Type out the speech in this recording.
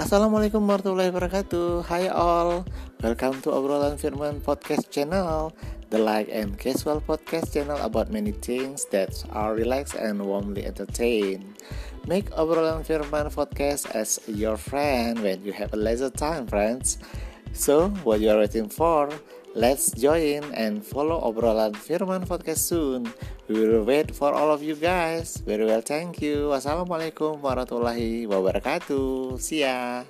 Assalamualaikum warahmatullahi wabarakatuh. Hai all Welcome to Obrolan Firman Podcast Channel The light and casual podcast channel about many things that are relaxed and warmly entertained. Make Obrolan Firman Podcast as your friend when you have a leisure time friends So what you are waiting for? Let's join and follow Obrolan Firman Podcast soon We will wait for all of you guys. Very well, thank you. Wassalamualaikum warahmatullahi wabarakatuh. See ya.